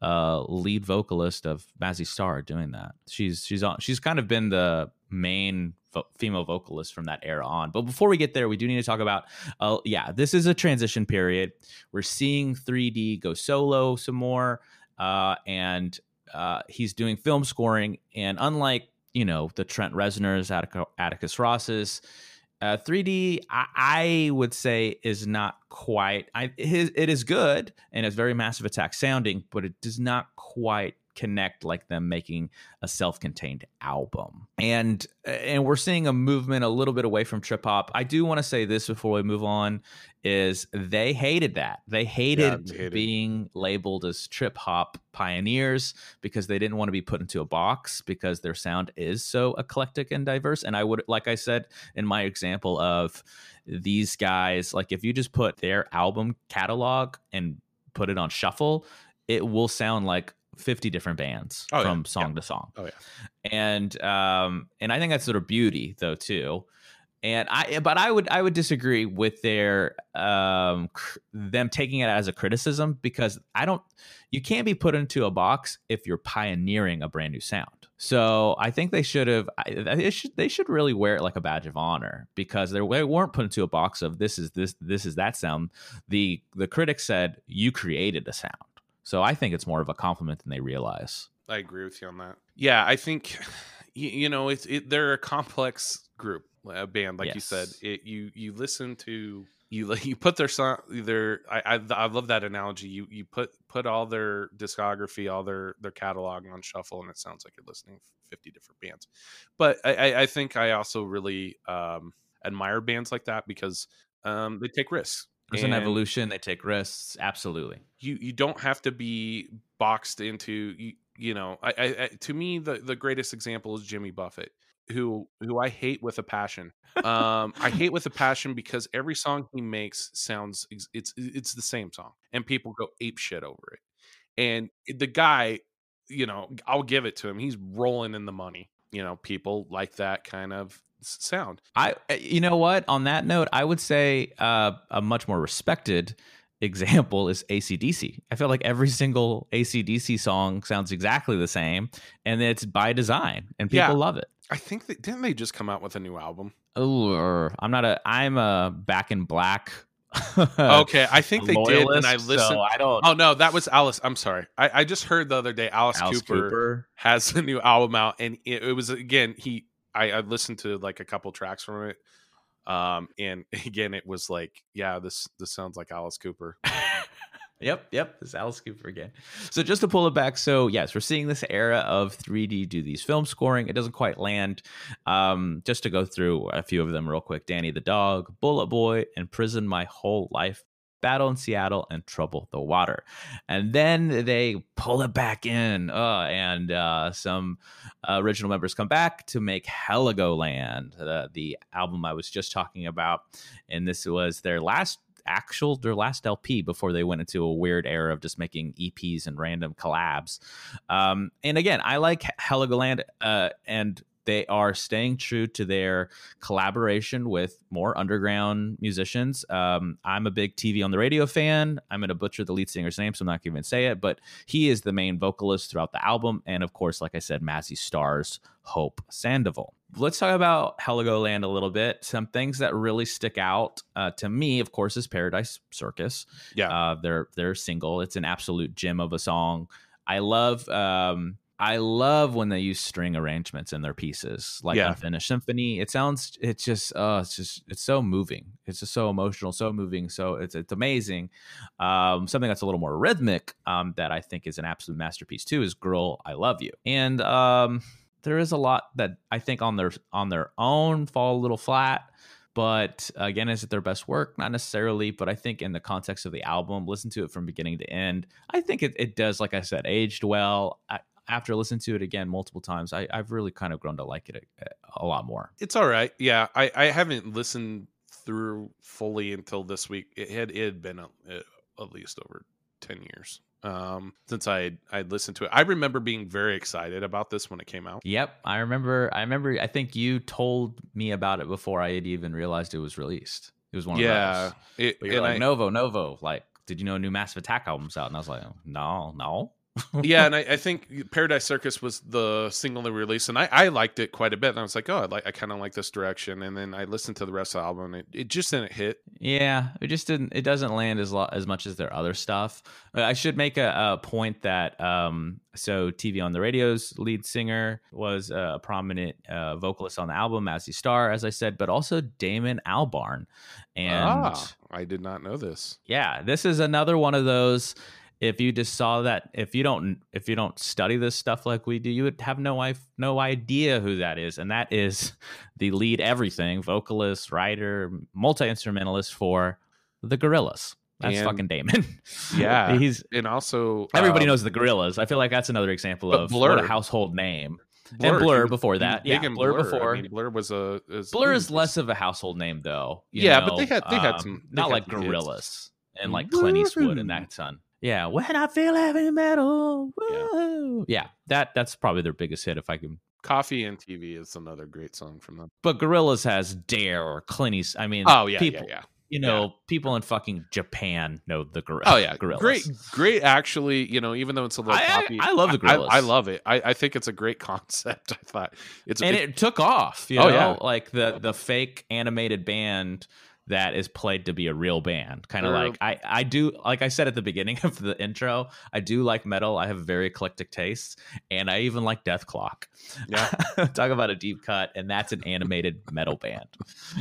uh, lead vocalist of Mazzy Star doing that. She's she's on. She's kind of been the main vo- female vocalist from that era on. But before we get there, we do need to talk about. Uh, yeah, this is a transition period. We're seeing 3D go solo some more, uh, and uh, he's doing film scoring. And unlike you know the Trent Reznor's, Atticus Ross's uh, 3D, I, I, would say, is not quite. I, it is good and it's very Massive Attack sounding, but it does not quite connect like them making a self-contained album. And and we're seeing a movement a little bit away from trip hop. I do want to say this before we move on is they hated that. They hated, yeah, hated being labeled as trip hop pioneers because they didn't want to be put into a box because their sound is so eclectic and diverse. And I would like I said in my example of these guys like if you just put their album catalog and put it on shuffle, it will sound like 50 different bands oh, from yeah. song yeah. to song. Oh yeah. And um and I think that's sort of beauty though too. And I but I would I would disagree with their um cr- them taking it as a criticism because I don't you can't be put into a box if you're pioneering a brand new sound. So I think they should have they should they should really wear it like a badge of honor because they weren't put into a box of this is this this is that sound. The the critics said you created a sound. So I think it's more of a compliment than they realize. I agree with you on that. Yeah, I think you, you know it's it, they're a complex group, a band, like yes. you said. It, you you listen to you you put their song their I, I, I love that analogy. You you put put all their discography, all their their catalog on shuffle, and it sounds like you're listening to fifty different bands. But I I think I also really um, admire bands like that because um, they take risks there's an evolution. They take risks. Absolutely. You you don't have to be boxed into you. You know, I, I, to me the the greatest example is Jimmy Buffett, who who I hate with a passion. Um, I hate with a passion because every song he makes sounds it's it's the same song, and people go ape shit over it. And the guy, you know, I'll give it to him. He's rolling in the money. You know, people like that kind of sound. I, eh, you know what? On that note, I would say uh, a much more respected example is ACDC. I feel like every single ACDC song sounds exactly the same, and it's by design, and people yeah. love it. I think that didn't they just come out with a new album? Oh, I'm not a. I'm a Back in Black. okay, I think they did, and I listened. So I don't. Oh no, that was Alice. I'm sorry. I, I just heard the other day Alice, Alice Cooper, Cooper, has a new album out, and it, it was again he I, I listened to like a couple tracks from it. Um, and again, it was like, yeah, this this sounds like Alice Cooper. Yep, yep, it's Alice Cooper again. So just to pull it back, so yes, we're seeing this era of 3D do these film scoring. It doesn't quite land. Um, just to go through a few of them real quick: Danny the Dog, Bullet Boy, and Prison My Whole Life Battle in Seattle, and Trouble the Water. And then they pull it back in, uh, and uh, some original members come back to make Heligoland, uh, the album I was just talking about. And this was their last actual their last LP before they went into a weird era of just making EPs and random collabs. Um, and again, I like Heligoland uh, and they are staying true to their collaboration with more underground musicians. Um, I'm a big TV on the radio fan. I'm going to butcher the lead singer's name, so I'm not going to even say it, but he is the main vocalist throughout the album. And of course, like I said, Mazzy stars Hope Sandoval. Let's talk about Heligoland a little bit. Some things that really stick out uh, to me, of course, is Paradise Circus. Yeah, uh, their their single. It's an absolute gem of a song. I love um, I love when they use string arrangements in their pieces, like Yeah. Unfinished Symphony. It sounds, it's just, uh, it's just, it's so moving. It's just so emotional, so moving. So it's, it's amazing. Um, something that's a little more rhythmic, um, that I think is an absolute masterpiece too, is "Girl, I Love You." And um, there is a lot that I think on their on their own fall a little flat. But again, is it their best work? Not necessarily, but I think in the context of the album, listen to it from beginning to end. I think it, it does, like I said, aged well. I, after listening to it again multiple times, I, I've really kind of grown to like it a, a lot more. it's all right. Yeah, I I haven't listened through fully until this week. It had it had been a, at least over ten years um since I I listened to it. I remember being very excited about this when it came out. Yep, I remember. I remember. I think you told me about it before I had even realized it was released. It was one of Yeah, those. it, But you're like I- Novo, Novo. Like, did you know a new Massive Attack album's out? And I was like, no, no. Yeah, and I, I think Paradise Circus was the single they released, and I, I liked it quite a bit. And I was like, oh, I like I kind of like this direction. And then I listened to the rest of the album, and it, it just didn't hit. Yeah, it just didn't. It doesn't land as lo- as much as their other stuff. I should make a, a point that um, so TV on the Radio's lead singer was a prominent uh, vocalist on the album, as he star, as I said, but also Damon Albarn, and ah, I did not know this. yeah, this is another one of those. If you just saw that, if you don't, if you don't study this stuff like we do, you would have no i- no idea who that is, and that is the lead everything vocalist, writer, multi instrumentalist for the Gorillaz. That's And- fucking Damon. Yeah. he's And also, everybody um, knows the Gorillaz. I feel like that's another example of Blur. what a household name. Blur, and Blur before that, yeah, Blur I before. mean, Blur was a is, Blur is was- less of a household name though. you Yeah, but they had- they had um, some- they not had like. Gorillaz and like Clint Eastwood and that son. Yeah, when I feel heavy metal. woo. Yeah, that that's probably their biggest hit if I can. Coffee and TV is another great song from them. But Gorillaz has Dare or Clint Eastwood. I mean, Oh yeah, people, yeah, yeah. you know, people in fucking Japan know the Gorillaz. Oh yeah, Gorillaz. great, great. Actually, you know, even though it's a little I- I- poppy, I love the I, Gorillaz. I love it. I, I think it's a great concept. I thought it's and it, it took off. You Oh, know, yeah. like the the fake animated band that is played to be a real band. Kind of They're- like I I do like I said at the beginning of the intro, I do like metal. I have very eclectic tastes, and I even like Dethklok. Yeah. Talk about a deep cut, and that's an animated metal band.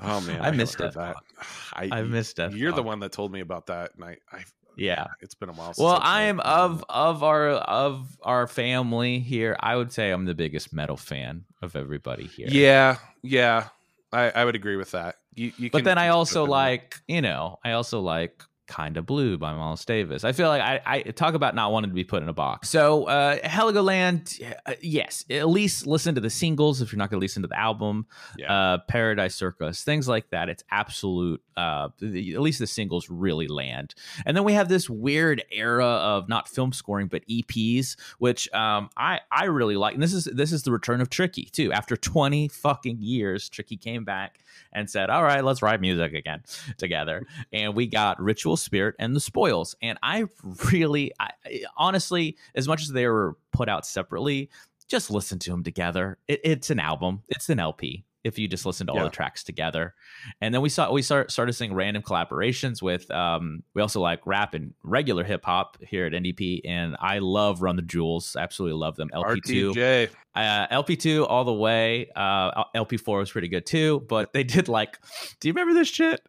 oh man, I haven't missed Death I, I miss Death You're the one that told me about that, and I, I Yeah. it's been a while. Since Well, I am of of our of our family here. I would say I'm the biggest metal fan of everybody here. Yeah, yeah, I, I would agree with that. You, you but then I also jump in there. like, you know, I also like Kinda Blue by Miles Davis. I feel like I, I talk about not wanting to be put in a box. So, uh, Heligoland, uh, yes, at least listen to the singles if you're not going to listen to the album. Yeah. Uh, Paradise Circus, things like that. It's absolute. Uh, the, at least the singles really land. And then we have this weird era of not film scoring but EPs, which um, I I really like. And this is this is the return of Tricky too. After 20 fucking years, Tricky came back and said, "All right, let's write music again together." And we got Ritual Spirit and The Spoils. And I really, I, honestly, as much as they were put out separately, just listen to them together. It, it's an album. It's an LP. If you just listen to all Yeah. the tracks together, and then we saw we start started seeing random collaborations with. Um, we also like rap and regular hip hop here at NDP, and I love Run the Jewels. Absolutely love them. LP two, RTJ. uh, LP2 all the way. Uh, LP4 was pretty good too, but they did like, do you remember this shit?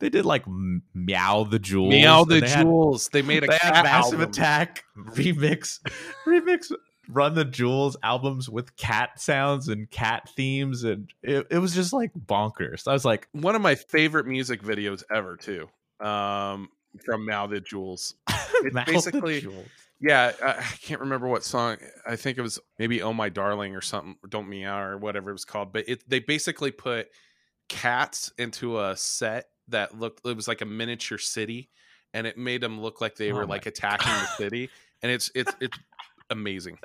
They did like Meow the Jewels. Meow the they had- Jewels. they made a they had Massive album. Attack remix, remix Run the Jewels albums with cat sounds and cat themes. And it, it was just like bonkers. I was like, One of my favorite music videos ever, too. um, from Mouth the Jewels. It's basically Jewels. yeah. I, can't remember what song. I think it was maybe "Oh My Darling" or something, or "Don't Meow" or whatever it was called. But it they basically put cats into a set that looked it was like a miniature city, and it made them look like they Oh were like attacking the city, and it's it's it's amazing.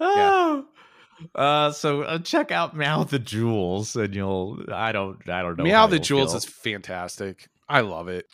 Oh. Uh, so uh, check out Mouth the Jewels, and you'll. I don't. I don't know. Meow the Jewels feel. is fantastic. I love it.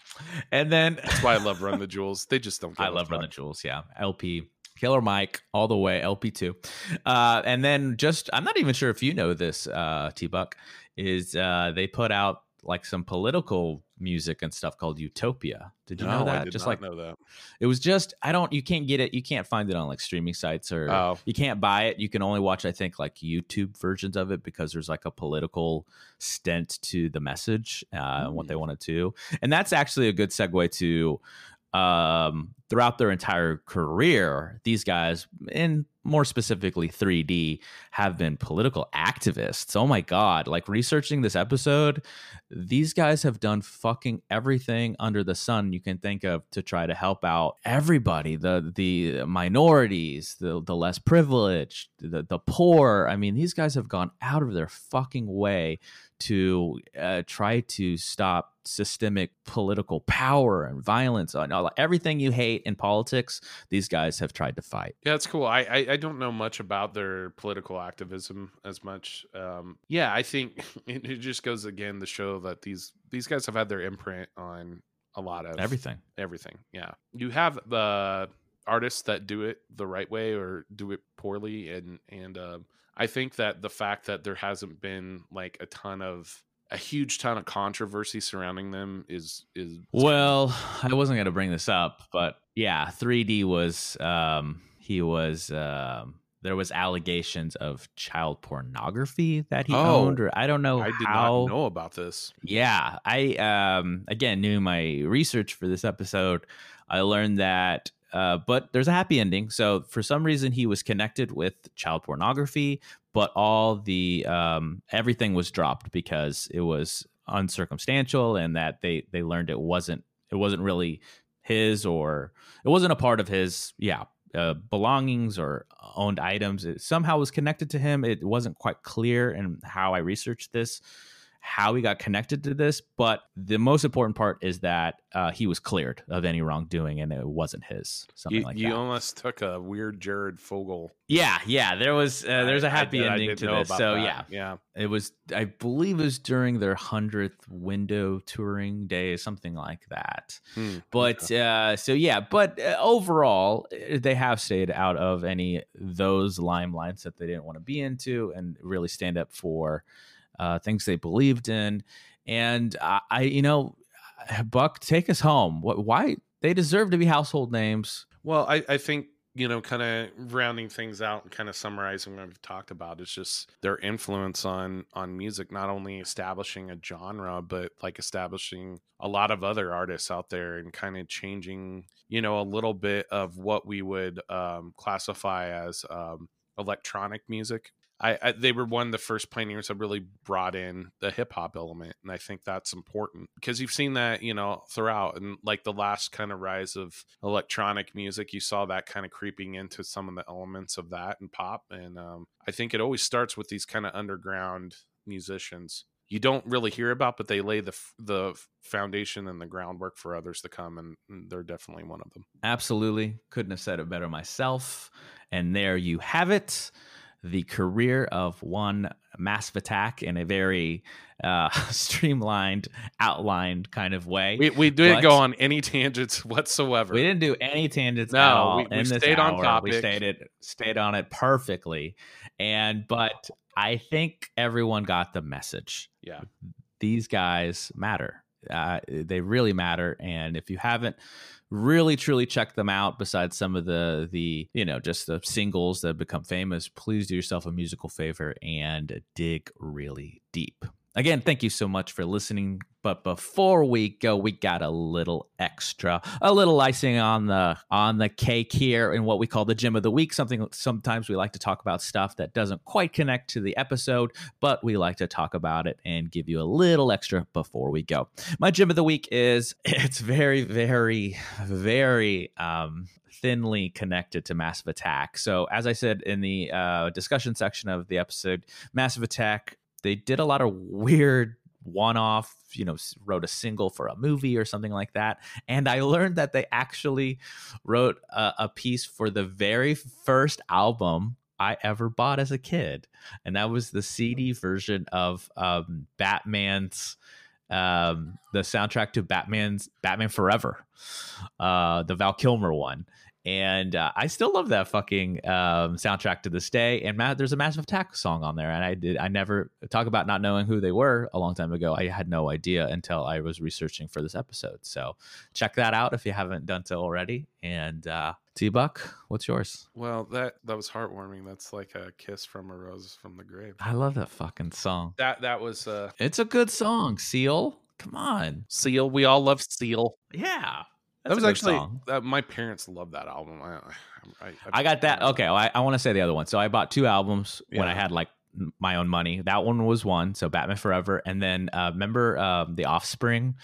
and then That's why I love Run the Jewels. They just don't. I love Run the. Jewels. Yeah, LP Killer Mike all the way. LP two, uh, and then just I'm not even sure if you know this. Uh, T Buck is uh, they put out like some political music and stuff called Utopia. Did you know that? I did just not like know that. it was just I don't. You can't get it. You can't find it on like streaming sites or Oh. you can't buy it. You can only watch I think like YouTube versions of it because there's like a political stint to the message uh, and what they want to do. And that's actually a good segue to um throughout their entire career these guys and more specifically 3d have been political activists. Oh my god like researching this episode these guys have done fucking everything under the sun you can think of to try to help out everybody the the minorities the the less privileged the the poor. I mean these guys have gone out of their fucking way to uh, try to stop systemic political power and violence on all everything you hate in politics these guys have tried to fight Yeah, it's cool. I, I I don't know much about their political activism as much. Um, yeah, I think it, it just goes again to show that these these guys have had their imprint on a lot of everything everything. Yeah, you have the artists that do it the right way or do it poorly, and and um, I think that the fact that there hasn't been like a ton of a huge ton of controversy surrounding them is is Well, I wasn't going to bring this up, but yeah, 3D was um he was um there was allegations of child pornography that he Oh, owned or I don't know I did how not know about this. Yeah, I um again knew my research for this episode. I learned that uh, but there's a happy ending. So for some reason he was connected with child pornography, but all the um everything was dropped because it was uncircumstantial and that they they learned it wasn't it wasn't really his or it wasn't a part of his yeah uh, belongings or owned items. It somehow was connected to him. It wasn't quite clear in how i researched this how he got connected to this but the most important part is that uh, he was cleared of any wrongdoing and it wasn't his something You, like you that You almost took a weird Jared Fogle. yeah yeah there was uh, there's a happy ending to this so yeah yeah. it was i believe it was during their 100th window touring day something like that Hmm, but okay. uh so yeah but uh, overall uh, they have stayed out of any those limelights that they didn't want to be into and really stand up for uh things they believed in. And i, I you know buck take us home. What why they deserve to be household names. Well, I, I think you know, kind of rounding things out and kind of summarizing what we've talked about is just their influence on on music, not only establishing a genre, but like establishing a lot of other artists out there and kind of changing, you know, a little bit of what we would um, classify as um, electronic music. I, I they were one of the first pioneers that really brought in the hip hop element, and I think that's important because you've seen that you know throughout, and like the last kind of rise of electronic music, you saw that kind of creeping into some of the elements of that and pop, and um, I think it always starts with these kind of underground musicians you don't really hear about, but they lay the the foundation and the groundwork for others to come, and, and they're definitely one of them. Absolutely. Couldn't have said it better myself. And there you have it. The career of one massive attack in a very uh, streamlined, outlined kind of way. We we didn't go on any tangents whatsoever. We didn't do any tangents No, at all we- we in stayed on hour. We stayed it stayed on it perfectly. And but I think everyone got the message. Yeah. These guys matter. Uh, they really matter. And if you haven't really truly check them out, besides some of the the you know just the singles that have become famous, please do yourself a musical favor and dig really deep. Again, thank you so much for listening. But before we go, we got a little extra, a little icing on the on the cake here in what we call the gym of the week. Something sometimes we like to talk about stuff that doesn't quite connect to the episode, but we like to talk about it and give you a little extra before we go. My gym of the week is it's very, very, very um, thinly connected to Massive Attack. So, as I said in the uh, discussion section of the episode, Massive Attack they did a lot of weird one off, you know, wrote a single for a movie or something like that. And I learned that they actually wrote a, a, piece for the very first album I ever bought as a kid. And that was the CD version of um, Batman's, um, the soundtrack to Batman's Batman Forever, uh, the Val Kilmer one and uh, I still love that fucking um, soundtrack to this day. And Matt, there's a Massive Attack song on there, and I did I never talk about not knowing who they were a long time ago. I had no idea until I was researching for this episode. So check that out if you haven't done so already. And uh, T Buck, what's yours? Well, that that was heartwarming. That's like a kiss from a rose from the grave. I love that fucking song. That that was. Uh, it's a good song. Seal. Come on, Seal. We all love Seal. Yeah, that was actually uh, my parents love that album. I, I, I, I got that. Okay, well, I, I want to say the other one. So I bought two albums yeah. when I had like my own money. That one was one. So Batman Forever, and then uh, remember um, the Offspring.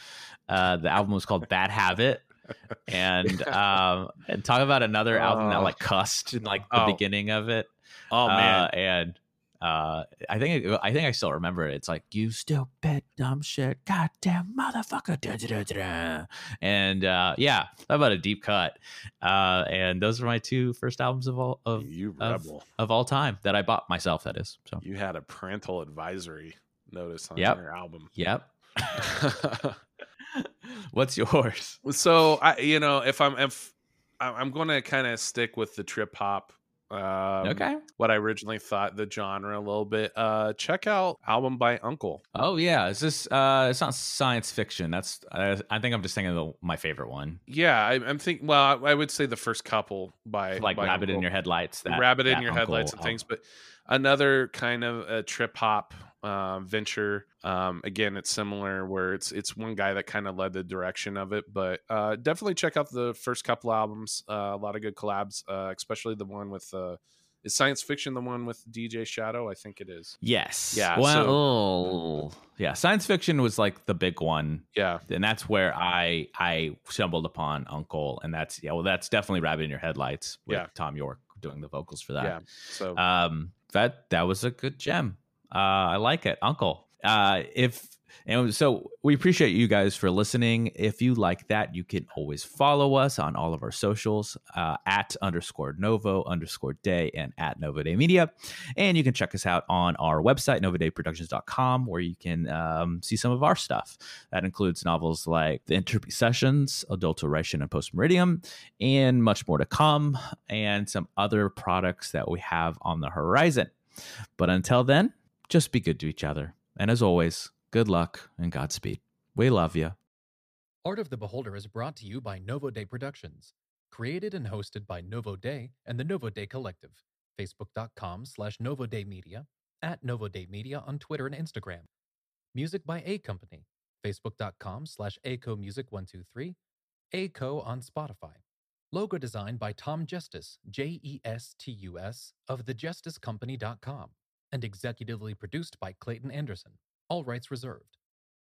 Uh, the album was called Bad Habit. and um, and talk about another album that like cussed in like the oh. beginning of it. Oh man! Uh, and uh, I think I think I still remember it. It's like you stupid dumb shit, goddamn motherfucker, da, da, da, and uh, yeah, about a deep cut. Uh, and those are my two first albums of all of you rebel. Of, of all time that I bought myself. That is so. You had a parental advisory notice on yep. your album. Yep. What's yours? So I, you know, if I'm if I'm going to kind of stick with the trip hop um, okay. What I originally thought the genre a little bit. Uh, check out album by UNKLE Oh yeah, is this? Uh, it's not science fiction. That's. Uh, I think I'm just thinking of the, my favorite one. Yeah, I, am thinking. Well, I, I, would say the first couple by like by Rabbit UNKLE. in Your Headlights. That, Rabbit that in Your UNKLE Headlights and things, but another kind of a trip hop uh, venture. Um, again, it's similar where it's it's one guy that kind of led the direction of it, but uh, definitely check out the first couple albums. Uh, a lot of good collabs, uh, especially the one with uh, is science fiction the one with DJ Shadow? I think it is. Yes. Yeah. Well, so, oh, yeah. Science fiction was like the big one. Yeah. And that's where I I stumbled upon UNKLE, and that's yeah. Well, that's definitely Rabbit in Your Headlights with yeah. Thom Yorke doing the vocals for that. Yeah. So um, that that was a good gem. Uh, I like it, UNKLE. Uh, if and so we appreciate you guys for listening. If you like that, you can always follow us on all of our socials uh, at underscore Novo underscore Day and at Novo Day Media. And you can check us out on our website, novodayproductions.com, where you can um, see some of our stuff. That includes novels like The Entropy Sessions, Adulteration and Post Meridium, and much more to come, and some other products that we have on the horizon. But until then, just be good to each other. And as always, good luck and Godspeed. We love you. Art of the Beholder is brought to you by Novo Day Productions. Created and hosted by Novo Day and the Novo Day Collective. Facebook.com slash Novo Day Media, at Novo Day Media on Twitter and Instagram. Music by A Company. Facebook.com slash ACO Music 123. ACO on Spotify. Logo designed by Tom Justice, J E S T U S, of thejusticecompany.com and executively produced by Clayton Anderson. All rights reserved.